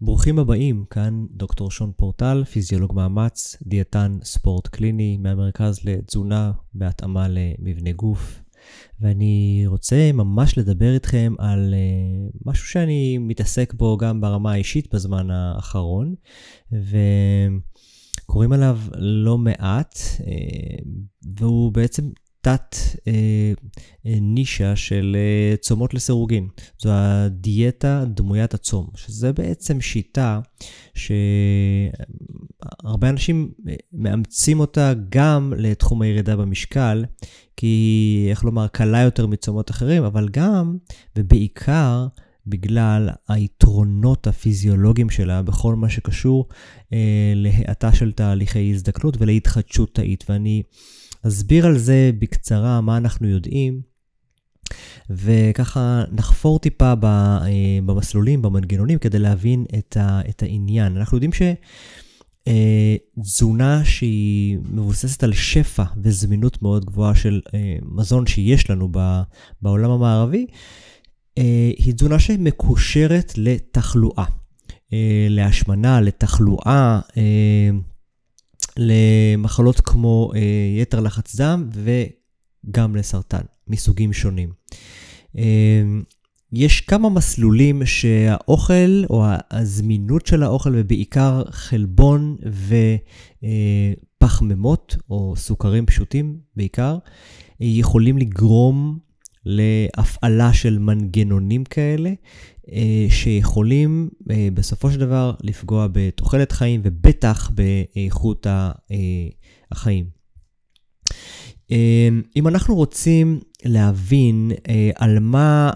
ברוכים הבאים, כאן דוקטור שון פורטל, פיזיולוג מאמץ, דיאטן ספורט קליני מהמרכז לתזונה בהתאמה למבנה גוף. ואני רוצה ממש לדבר איתכם על uh, משהו שאני מתעסק בו גם ברמה האישית בזמן האחרון, וקוראים עליו לא מעט, uh, והוא בעצם תת אה, אה, נישה של אה, צומות לסירוגין. זו הדיאטה דמוית הצום, שזה בעצם שיטה שהרבה אנשים אה, מאמצים אותה גם לתחום הירידה במשקל, כי היא, איך לומר, קלה יותר מצומות אחרים, אבל גם ובעיקר בגלל היתרונות הפיזיולוגיים שלה בכל מה שקשור אה, להאטה של תהליכי הזדקנות ולהתחדשות תאית. ואני... אסביר על זה בקצרה מה אנחנו יודעים, וככה נחפור טיפה אה, במסלולים, במנגנונים, כדי להבין את, את העניין. אנחנו יודעים שתזונה אה, שהיא מבוססת על שפע וזמינות מאוד גבוהה של אה, מזון שיש לנו בעולם המערבי, היא תזונה שמקושרת לתחלואה, להשמנה, לתחלואה. למחלות כמו אה, יתר לחץ דם וגם לסרטן, מסוגים שונים. אה, יש כמה מסלולים שהאוכל, או הזמינות של האוכל, ובעיקר חלבון ופחמימות, או סוכרים פשוטים בעיקר, יכולים לגרום להפעלה של מנגנונים כאלה, אה, שיכולים אה, בסופו של דבר לפגוע בתוחלת חיים ובטח באיכות אה, החיים. אם אנחנו רוצים להבין על מה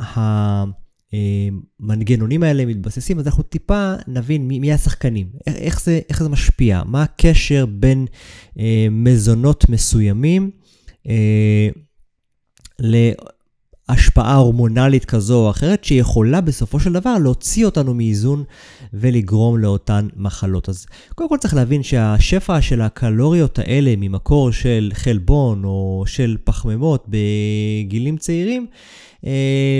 המנגנונים האלה מתבססים, אז אנחנו טיפה נבין מי, מי השחקנים, איך זה, איך זה משפיע, מה הקשר בין מזונות מסוימים השפעה הורמונלית כזו או אחרת, שיכולה בסופו של דבר להוציא אותנו מאיזון ולגרום לאותן מחלות. אז קודם כל צריך להבין שהשפע של הקלוריות האלה ממקור של חלבון או של פחמימות בגילים צעירים,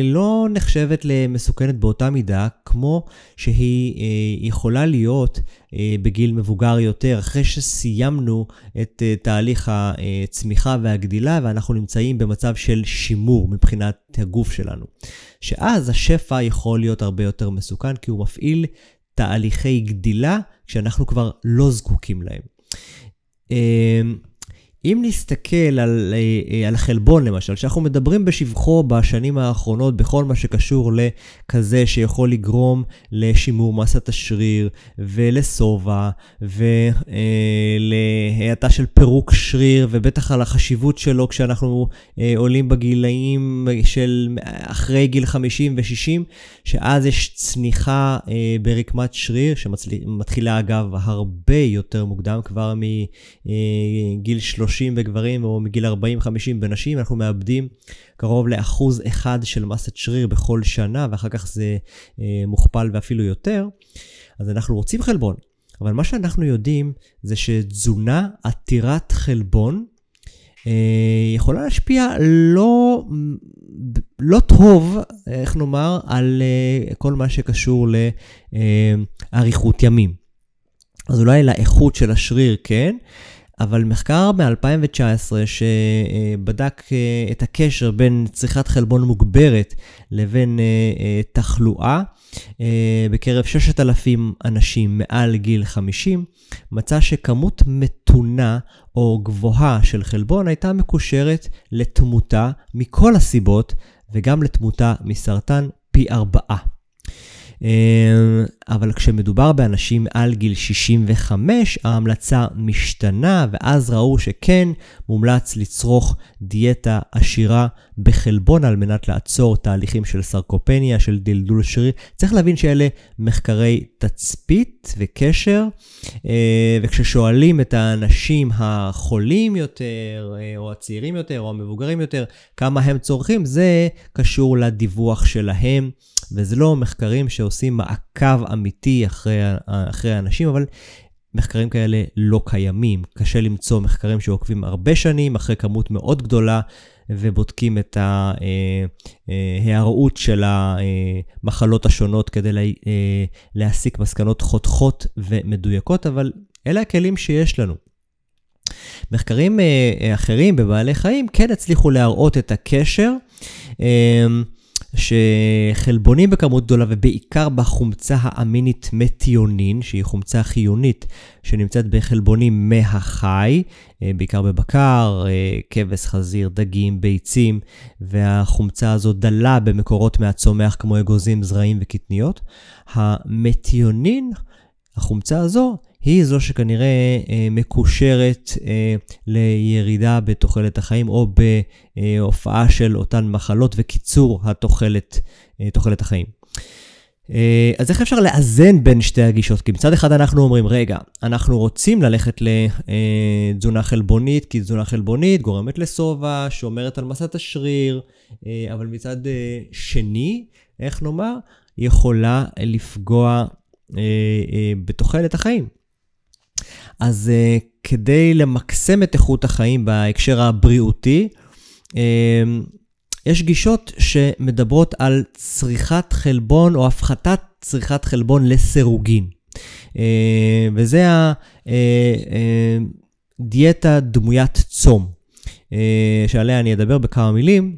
לא נחשבת למסוכנת באותה מידה כמו שהיא אה, יכולה להיות אה, בגיל מבוגר יותר, אחרי שסיימנו את תהליך הצמיחה והגדילה ואנחנו נמצאים במצב של שימור מבחינת הגוף שלנו. שאז השפע יכול להיות הרבה יותר מסוכן כי הוא מפעיל תהליכי גדילה שאנחנו כבר לא זקוקים להם. אם נסתכל על, אה, אה, על חלבון למשל, שאנחנו מדברים בשבחו בשנים האחרונות בכל מה שקשור לכזה שיכול לגרום לשימור מסת השריר ולשובע ולהאטה אה, של פירוק שריר ובטח על החשיבות שלו כשאנחנו עולים בגילאים של אחרי גיל 50 ו-60, שאז יש צניחה ברקמת שריר שמתחילה אגב הרבה יותר מוקדם כבר מגיל 30. 30 בגברים או מגיל 40-50 בנשים, אנחנו מאבדים קרוב לאחוז אחד של מסת שריר בכל שנה, ואחר כך זה אה, מוכפל ואפילו יותר. אז אנחנו רוצים חלבון, אבל מה שאנחנו יודעים זה שתזונה עתירת חלבון אה, יכולה להשפיע לא, לא טוב, איך נאמר, על אה, כל מה שקשור לאריכות ימים. אז אולי לאיכות של השריר כן, אבל מחקר מ-2019 שבדק אה, את הקשר בין צריכת חלבון מוגברת לבין אה, אה, תחלואה בקרב 6,000 אנשים מעל גיל 50, מצא שכמות מתונה או גבוהה של חלבון הייתה מקושרת לתמותה מכל הסיבות וגם לתמותה מסרטן פי ארבעה. אמ, אבל כשמדובר באנשים על גיל 65, ההמלצה משתנה, ואז ראו שכן מומלץ לצרוך דיאטה עשירה בחלבון על מנת לעצור תהליכים של סרקופניה, של דלדול שריר. צריך להבין שאלה מחקרי תצפית וקשר, אה, וכששואלים את האנשים החולים יותר, אה, או הצעירים יותר, או המבוגרים יותר, כמה הם צורכים, זה קשור לדיווח שלהם. וזה לא מחקרים שעושים מעקב אמיתי אחרי, אחרי האנשים, אבל מחקרים כאלה לא קיימים. קשה למצוא מחקרים שעוקבים הרבה שנים אחרי כמות מאוד גדולה ובודקים את ההיערעות של המחלות השונות כדי להסיק מסקנות חותכות ומדויקות, אבל אלה הכלים שיש לנו. מחקרים אחרים בבעלי חיים כן הצליחו להראות את הקשר. שחלבונים בכמות גדולה ובעיקר בחומצה האמינית מתיונין, שהיא חומצה חיונית שנמצאת בחלבונים מהחי, אה, בעיקר בבקר, אה, כבש, חזיר, דגים, ביצים, והחומצה הזו דלה במקורות מהצומח כמו אגוזים, זרעים וקטניות. המתיונין, החומצה הזו, היא זו שכנראה אה, מקושרת אה, לירידה בתוחלת החיים או בהופעה של אותן מחלות וקיצור התוחלת, אה, תוחלת החיים. אה, אז איך אפשר לאזן בין שתי הגישות? כי מצד אחד אנחנו אומרים, רגע, אנחנו רוצים ללכת לתזונה חלבונית, כי תזונה חלבונית גורמת לשובע, שומרת על מסת השריר, אה, אבל מצד אה, שני, איך נאמר, יכולה לפגוע בתוחלת החיים. אז uh, כדי למקסם את איכות החיים בהקשר הבריאותי, יש גישות שמדברות על צריכת חלבון או הפחתת צריכת חלבון לסירוגין. וזה הדיאטה דמוית צום, שעליה אני אדבר בכמה מילים.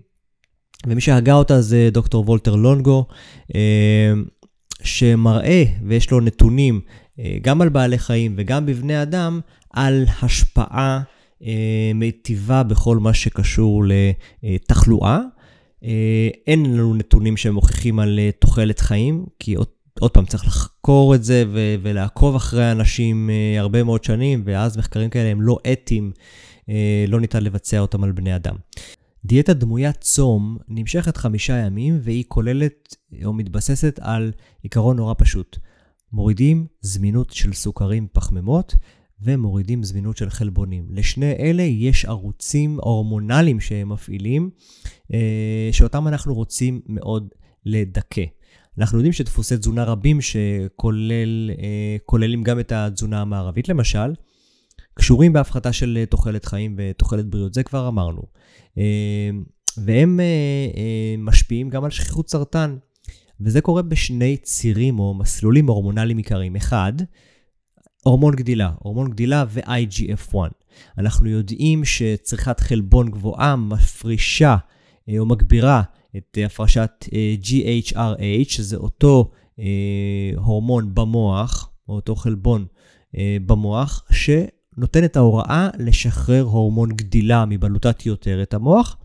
ומי שהגה אותה זה דוקטור וולטר לונגו, שמראה ויש לו נתונים אה, גם על בעלי חיים וגם בבני אדם, על השפעה אה, מיטיבה בכל מה שקשור לתחלואה. אה, אין לנו נתונים שמוכיחים על תוחלת חיים, כי עוד, עוד פעם, צריך לחקור את זה ו- ולעקוב אחרי אנשים הרבה מאוד שנים, ואז מחקרים כאלה הם לא אתיים, לא ניתן לבצע אותם על בני אדם. דיאטה דמוית צום נמשכת חמישה ימים והיא כוללת או מתבססת על עיקרון נורא פשוט. מורידים זמינות של סוכרים פחמימות ומורידים זמינות של חלבונים. לשני אלה יש ערוצים הורמונליים שהם מפעילים, אה, שאותם אנחנו רוצים מאוד לדכא. אנחנו יודעים שדפוסי תזונה רבים שכוללים אה, גם את התזונה המערבית למשל, קשורים בהפחתה של תוחלת חיים ותוחלת בריאות, זה כבר אמרנו. אה, והם משפיעים גם על שכיחות סרטן. וזה קורה בשני צירים או מסלולים הורמונליים עיקריים. אחד, הורמון גדילה, הורמון גדילה ו-IGF-1. אנחנו יודעים שצריכת חלבון גבוהה מפרישה אה, או מגבירה את הפרשת אה, GHRH, שזה אותו אה, הורמון במוח, או אותו חלבון במוח, שנותן את ההוראה לשחרר הורמון גדילה מבלוטת יותרת המוח,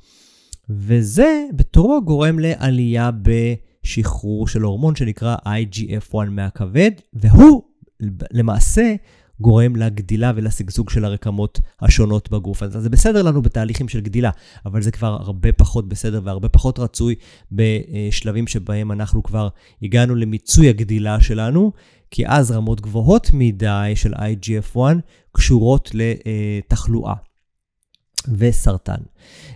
וזה בתורו גורם לעלייה ב... שחרור של הורמון שנקרא IGF-1 מהכבד, והוא למעשה גורם לגדילה ולשגשוג של הרקמות השונות בגוף. אז זה בסדר לנו בתהליכים של גדילה, אבל זה כבר הרבה פחות בסדר והרבה פחות רצוי בשלבים שבהם אנחנו כבר הגענו למיצוי הגדילה שלנו, כי אז רמות גבוהות מדי של IGF-1 קשורות לתחלואה. וסרטן.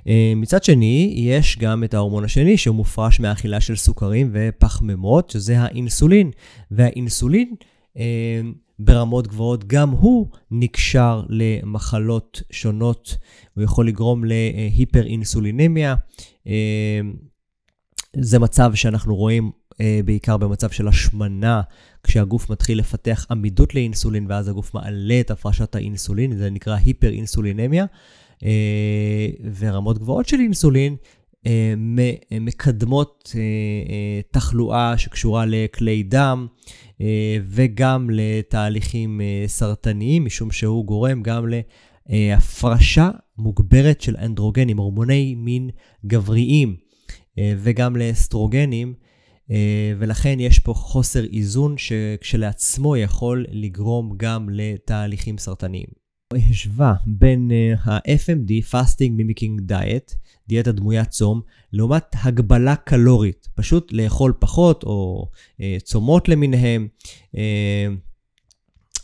אה, מצד שני, יש גם את ההורמון השני שהוא מופרש מאכילה של סוכרים ופחמימות, שזה האינסולין. והאינסולין אה, ברמות גבוהות, גם הוא נקשר למחלות שונות, הוא יכול לגרום להיפר-אינסולינמיה. אה, זה מצב שאנחנו רואים בעיקר במצב של השמנה, כשהגוף מתחיל לפתח עמידות לאינסולין, ואז הגוף מעלה את הפרשת האינסולין, זה נקרא היפר-אינסולינמיה. אה, ורמות גבוהות של אינסולין אה, מקדמות אה, תחלואה שקשורה לכלי דם וגם לתהליכים סרטניים, משום שהוא גורם גם להפרשה מוגברת של אנדרוגנים, הורמוני מין גבריים, וגם לאסטרוגנים. ולכן יש פה חוסר איזון שכשלעצמו יכול לגרום גם לתהליכים סרטניים. השווה בין uh, ה-FMD, Fasting Mimicking Diet, דיאטה דמוית צום, לעומת הגבלה קלורית, פשוט לאכול פחות או uh, צומות למיניהם,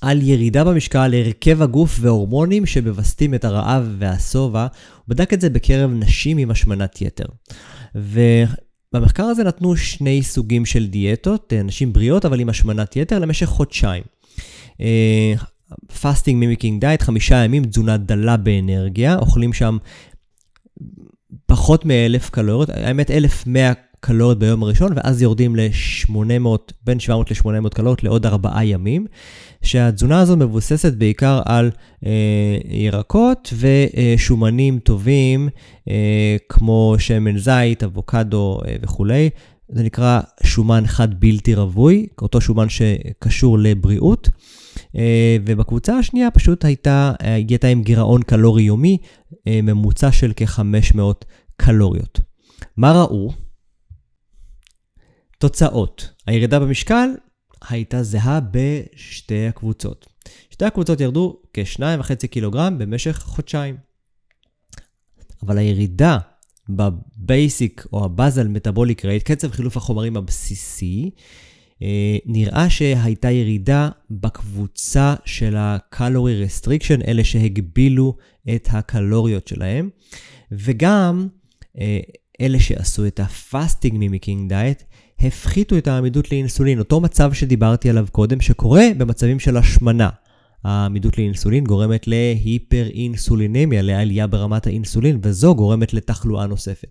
על ירידה במשקל, הרכב הגוף והורמונים שמווסתים את הרעב והשובע. הוא בדק את זה בקרב נשים עם השמנת יתר. ובמחקר הזה נתנו שני סוגים של דיאטות, נשים בריאות אבל עם השמנת יתר למשך חודשיים. fasting mimicking diet, חמישה ימים, תזונה דלה באנרגיה, אוכלים שם פחות מ-1,000 קלוריות, האמת 1,100 קלוריות ביום הראשון, ואז יורדים ל-800, בין 700 ל-800 קלוריות לעוד 4 ימים, שהתזונה הזו מבוססת בעיקר על אה, ירקות ושומנים טובים, אה, כמו שמן זית, אבוקדו אה, וכולי. זה נקרא שומן חד בלתי רווי, אותו שומן שקשור לבריאות. אה, ובקבוצה השנייה פשוט הייתה, הייתה עם גירעון קלורי יומי, אה, ממוצע של כ-500 קלוריות. מה ראו? תוצאות. הירידה במשקל הייתה זהה בשתי הקבוצות. שתי הקבוצות ירדו כ-2.5 קילוגרם במשך חודשיים. אבל הירידה בבייסיק או הבאזל מטאבוליק רייט, קצב חילוף החומרים הבסיסי, אה, נראה שהייתה ירידה בקבוצה של ה-calorie restriction, אלה שהגבילו את הקלוריות שלהם, וגם אה, אלה שעשו את ה-fasting mimicking diet, הפחיתו את העמידות לאינסולין, אותו מצב שדיברתי עליו קודם, שקורה במצבים של השמנה. העמידות לאינסולין גורמת להיפר-אינסולינמיה, לעלייה ברמת האינסולין, וזו גורמת לתחלואה נוספת.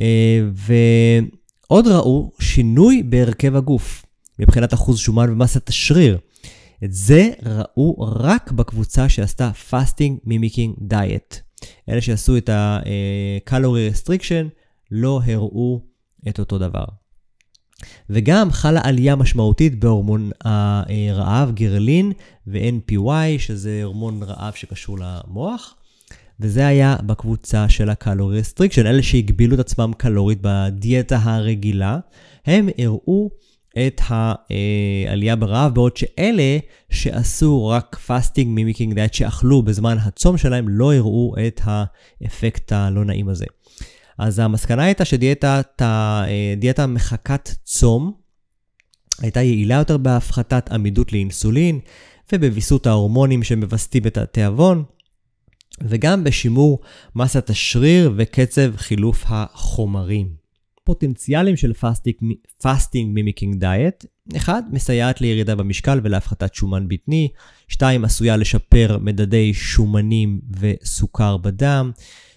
אה, ועוד ראו שינוי בהרכב הגוף, מבחינת אחוז שומן ומסת השריר. את זה ראו רק בקבוצה שעשתה Fasting Mimicking Diet. אלה שעשו את ה-Calorie Restriction לא הראו את אותו דבר. וגם חלה עלייה משמעותית בהורמון הרעב, גרלין ו-NPY, שזה הורמון רעב שקשור למוח. וזה היה בקבוצה של ה calorie restriction, אלה שהגבילו את עצמם קלורית בדיאטה הרגילה, הם הראו את העלייה ברעב, בעוד שאלה שעשו רק fasting mimicking diet, שאכלו בזמן הצום שלהם, לא הראו את האפקט הלא נעים הזה. אז המסקנה הייתה שדיאטת דיאטה מחקה צום הייתה יעילה יותר בהפחתת עמידות לאינסולין ובוויסות ההורמונים שמווסתים את התיאבון, וגם בשימור מסת השריר וקצב חילוף החומרים. פוטנציאלים של fasting mimicking diet 1. מסייעת לירידה במשקל ולהפחתת שומן בטני. 2. עשויה לשפר מדדי שומנים וסוכר בדם.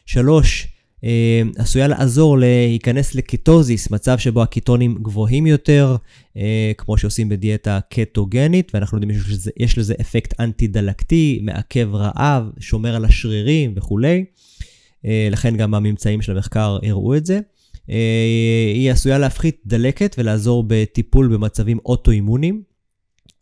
3. אה, עשויה לעזור להיכנס לקטוזיס, מצב שבו הקיטונים גבוהים יותר, אה, כמו שעושים בדיאטה קטוגנית, ואנחנו יודעים שיש לזה אפקט אנטי-דלקתי, מעכב רעב, שומר על השרירים וכולי. אה, לכן גם הממצאים של המחקר הראו את זה. היא עשויה להפחית דלקת ולעזור בטיפול במצבים אוטואימוניים.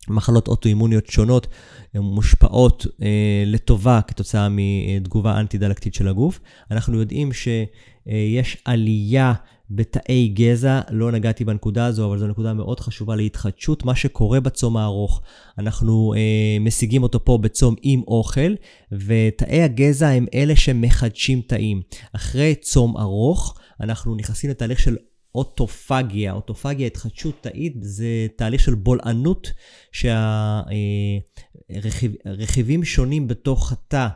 מחלות אוטואימוניות שונות מושפעות אה, לטובה כתוצאה מתגובה אנטי-דלקתית של הגוף. אנחנו יודעים שיש עלייה בתאי גזע, לא נגעתי בנקודה הזו, אבל זו נקודה מאוד חשובה להתחדשות. מה שקורה בצום הארוך, אנחנו אה, משיגים אותו פה בצום עם אוכל, ותאי הגזע הם אלה שמחדשים תאים. אחרי צום ארוך, אנחנו נכנסים לתהליך של אוטופגיה, אוטופגיה, התחדשות תאית, זה תהליך של בולענות שהרכיבים שונים בתוך התא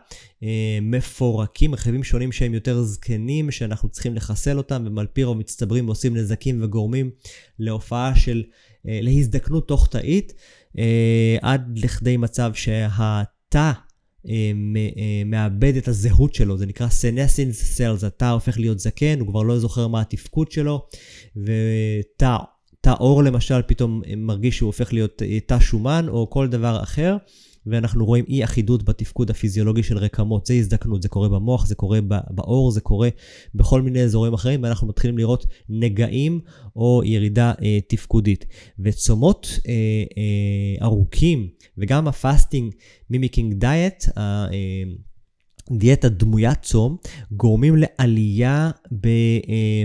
אה, מפורקים, רכיבים שונים שהם יותר זקנים, שאנחנו צריכים לחסל אותם, והם על פי רוב מצטברים ועושים נזקים וגורמים להופעה של, אה, להזדקנות תוך תאית, אה, עד לכדי מצב שהתא אה, אה, מאבד את הזהות שלו, זה נקרא senescence cells, התא הופך להיות זקן, הוא כבר לא זוכר מה התפקוד שלו, ותא תא עור למשל פתאום מרגיש שהוא הופך להיות אה, תא שומן או כל דבר אחר, ואנחנו רואים אי אחידות בתפקוד הפיזיולוגי של רקמות, זה הזדקנות, זה קורה במוח, זה קורה בעור, זה קורה בכל מיני אזורים אחרים, ואנחנו מתחילים לראות נגעים או ירידה אה, תפקודית. וצומות אה, אה, ארוכים, וגם ה fasting mimicking diet, דיאטה דמוית צום, גורמים לעלייה ב... אה,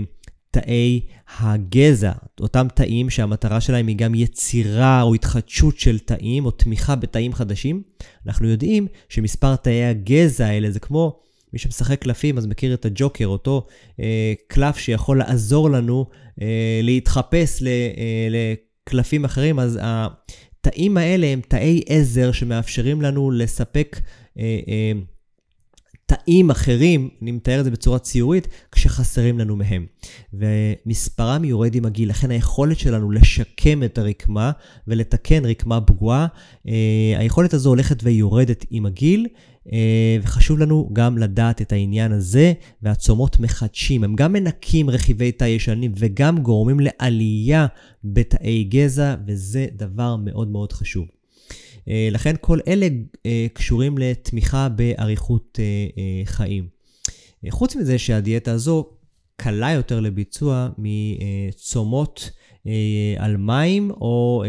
תאי הגזע, אותם תאים שהמטרה שלהם היא גם יצירה או התחדשות של תאים או תמיכה בתאים חדשים. אנחנו יודעים שמספר תאי הגזע האלה זה כמו מי שמשחק קלפים אז מכיר את הג'וקר, אותו אה, קלף שיכול לעזור לנו אה, להתחפש ל, אה, לקלפים אחרים, אז התאים האלה הם תאי עזר שמאפשרים לנו לספק אה, אה, תאים אחרים, אני מתאר את זה בצורה ציורית, כשחסרים לנו מהם. ומספרם יורד עם הגיל, לכן היכולת שלנו לשקם את הרקמה ולתקן רקמה פגועה, אה, היכולת הזו הולכת ויורדת עם הגיל. אה, וחשוב לנו גם לדעת את העניין הזה, והצומות מחדשים. הם גם מנקים רכיבי תא ישנים וגם גורמים לעלייה בתאי גזע, וזה דבר מאוד מאוד חשוב. אה, לכן כל אלה אה, קשורים לתמיכה באריכות חיים. חוץ מזה שהדיאטה הזו קלה יותר לביצוע מצומות על מים או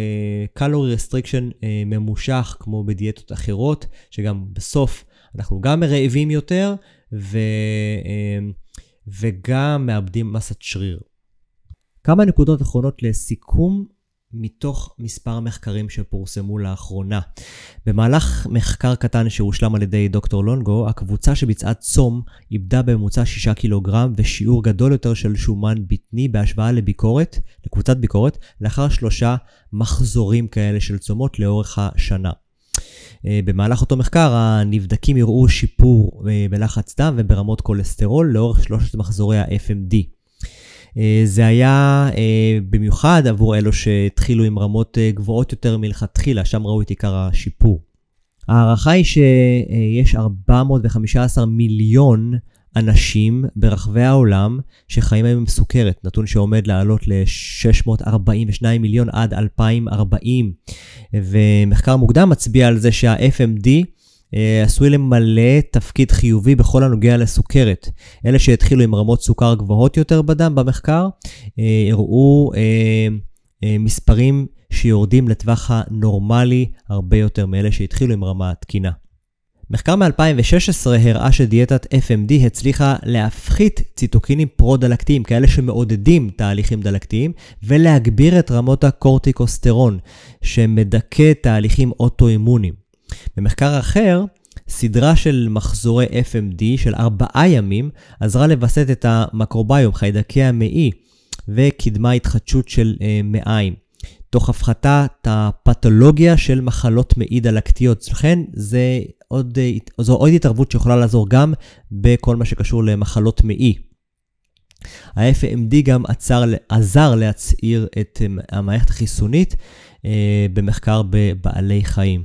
calorie restriction ממושך כמו בדיאטות אחרות, שגם בסוף אנחנו גם רעבים יותר ו, וגם מאבדים מסת שריר. כמה נקודות אחרונות לסיכום מתוך מספר מחקרים שפורסמו לאחרונה. במהלך מחקר קטן שהושלם על ידי דוקטור לונגו, הקבוצה שביצעה צום איבדה בממוצע 6 קילוגרם ושיעור גדול יותר של שומן בטני בהשוואה לביקורת, לקבוצת ביקורת, לאחר שלושה מחזורים כאלה של צומות לאורך השנה. אה, במהלך אותו מחקר הנבדקים יראו שיפור אה, בלחץ דם וברמות כולסטרול לאורך שלושת מחזורי ה-FMD. אה, זה היה במיוחד עבור אלו שהתחילו עם רמות גבוהות יותר מלכתחילה, שם ראו את עיקר השיפור. ההערכה היא שיש 415 מיליון אנשים ברחבי העולם שחיים היום עם סוכרת, נתון שעומד לעלות ל-642 מיליון עד 2040. ומחקר מוקדם מצביע על זה שה-FMD אה, עשוי למלא תפקיד חיובי בכל הנוגע לסוכרת. אלה שהתחילו עם רמות סוכר גבוהות יותר בדם במחקר, אה, הראו אה, מספרים שיורדים לטווח הנורמלי הרבה יותר מאלה שהתחילו עם רמה תקינה. מחקר מ-2016 הראה שדיאטת FMD הצליחה להפחית ציטוקינים פרו-דלקתיים, כאלה שמעודדים תהליכים דלקתיים, ולהגביר את רמות הקורטיקוסטרון, שמדכא תהליכים אוטואימוניים. במחקר אחר, סדרה של מחזורי FMD של ארבעה ימים עזרה לווסת את המקרוביום, חיידקי המעי, וקידמה התחדשות של אה, מעיים. תוך הפחתת הפתולוגיה של מחלות מעי דלקתיות. לכן זה עוד, זו עוד התערבות שיכולה לעזור גם בכל מה שקשור למחלות מעי. ה-FMD גם עצר, עזר להצעיר את המערכת החיסונית אה, במחקר בבעלי חיים.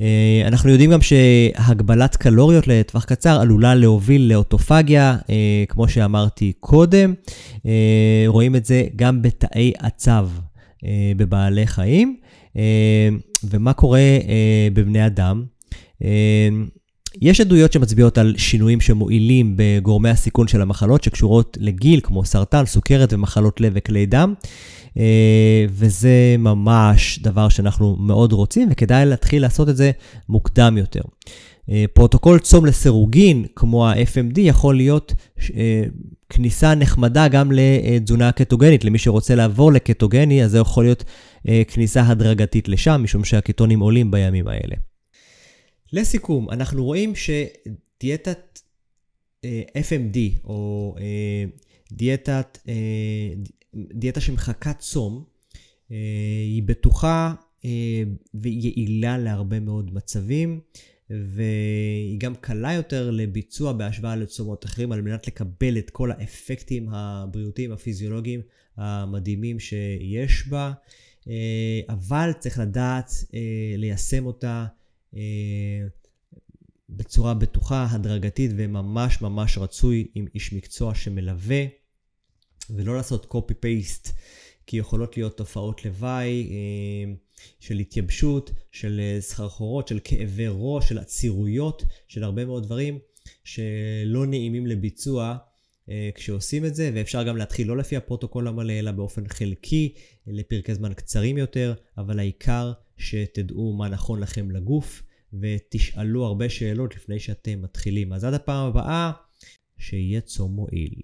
אה, אנחנו יודעים גם שהגבלת קלוריות לטווח קצר עלולה להוביל לאוטופגיה, אה, כמו שאמרתי קודם. רואים את זה גם בתאי. אה, בבעלי חיים, אה, ומה קורה אה, בבני אדם. יש עדויות שמצביעות על שינויים שמועילים בגורמי הסיכון של המחלות שקשורות לגיל, כמו סרטן, סוכרת ומחלות לב וכלי דם, וזה ממש דבר שאנחנו מאוד רוצים, וכדאי להתחיל לעשות את זה מוקדם יותר. פרוטוקול צום לסירוגין, כמו ה-FMD, יכול להיות כניסה נחמדה גם לתזונה קטוגנית. למי שרוצה לעבור לקטוגני, אז זה יכול להיות אה, כניסה הדרגתית לשם, משום שהקטונים עולים בימים האלה. לסיכום, אנחנו רואים שדיאטת אה, FMD, או אה, דיאטת, דיאטה שמחקה צום, היא בטוחה ויעילה להרבה מאוד מצבים. והיא גם קלה יותר לביצוע בהשוואה לצומות אחרים על מנת לקבל את כל האפקטים הבריאותיים הפיזיולוגיים המדהימים שיש בה, אה, אבל צריך לדעת אה, ליישם אותה אה, בצורה בטוחה, הדרגתית וממש ממש רצוי עם איש מקצוע שמלווה, ולא לעשות copy-paste, כי יכולות להיות תופעות לוואי. של התייבשות, של אה, סחרחורות, של כאבי ראש, של עצירויות, של הרבה מאוד דברים שלא נעימים לביצוע אה, כשעושים את זה, ואפשר גם להתחיל לא לפי הפרוטוקול המלא, אלא באופן חלקי, לפרקי זמן קצרים יותר, אבל העיקר שתדעו מה נכון לכם לגוף, ותשאלו הרבה שאלות לפני שאתם מתחילים. אז עד הפעם הבאה, שיהיה צום מועיל.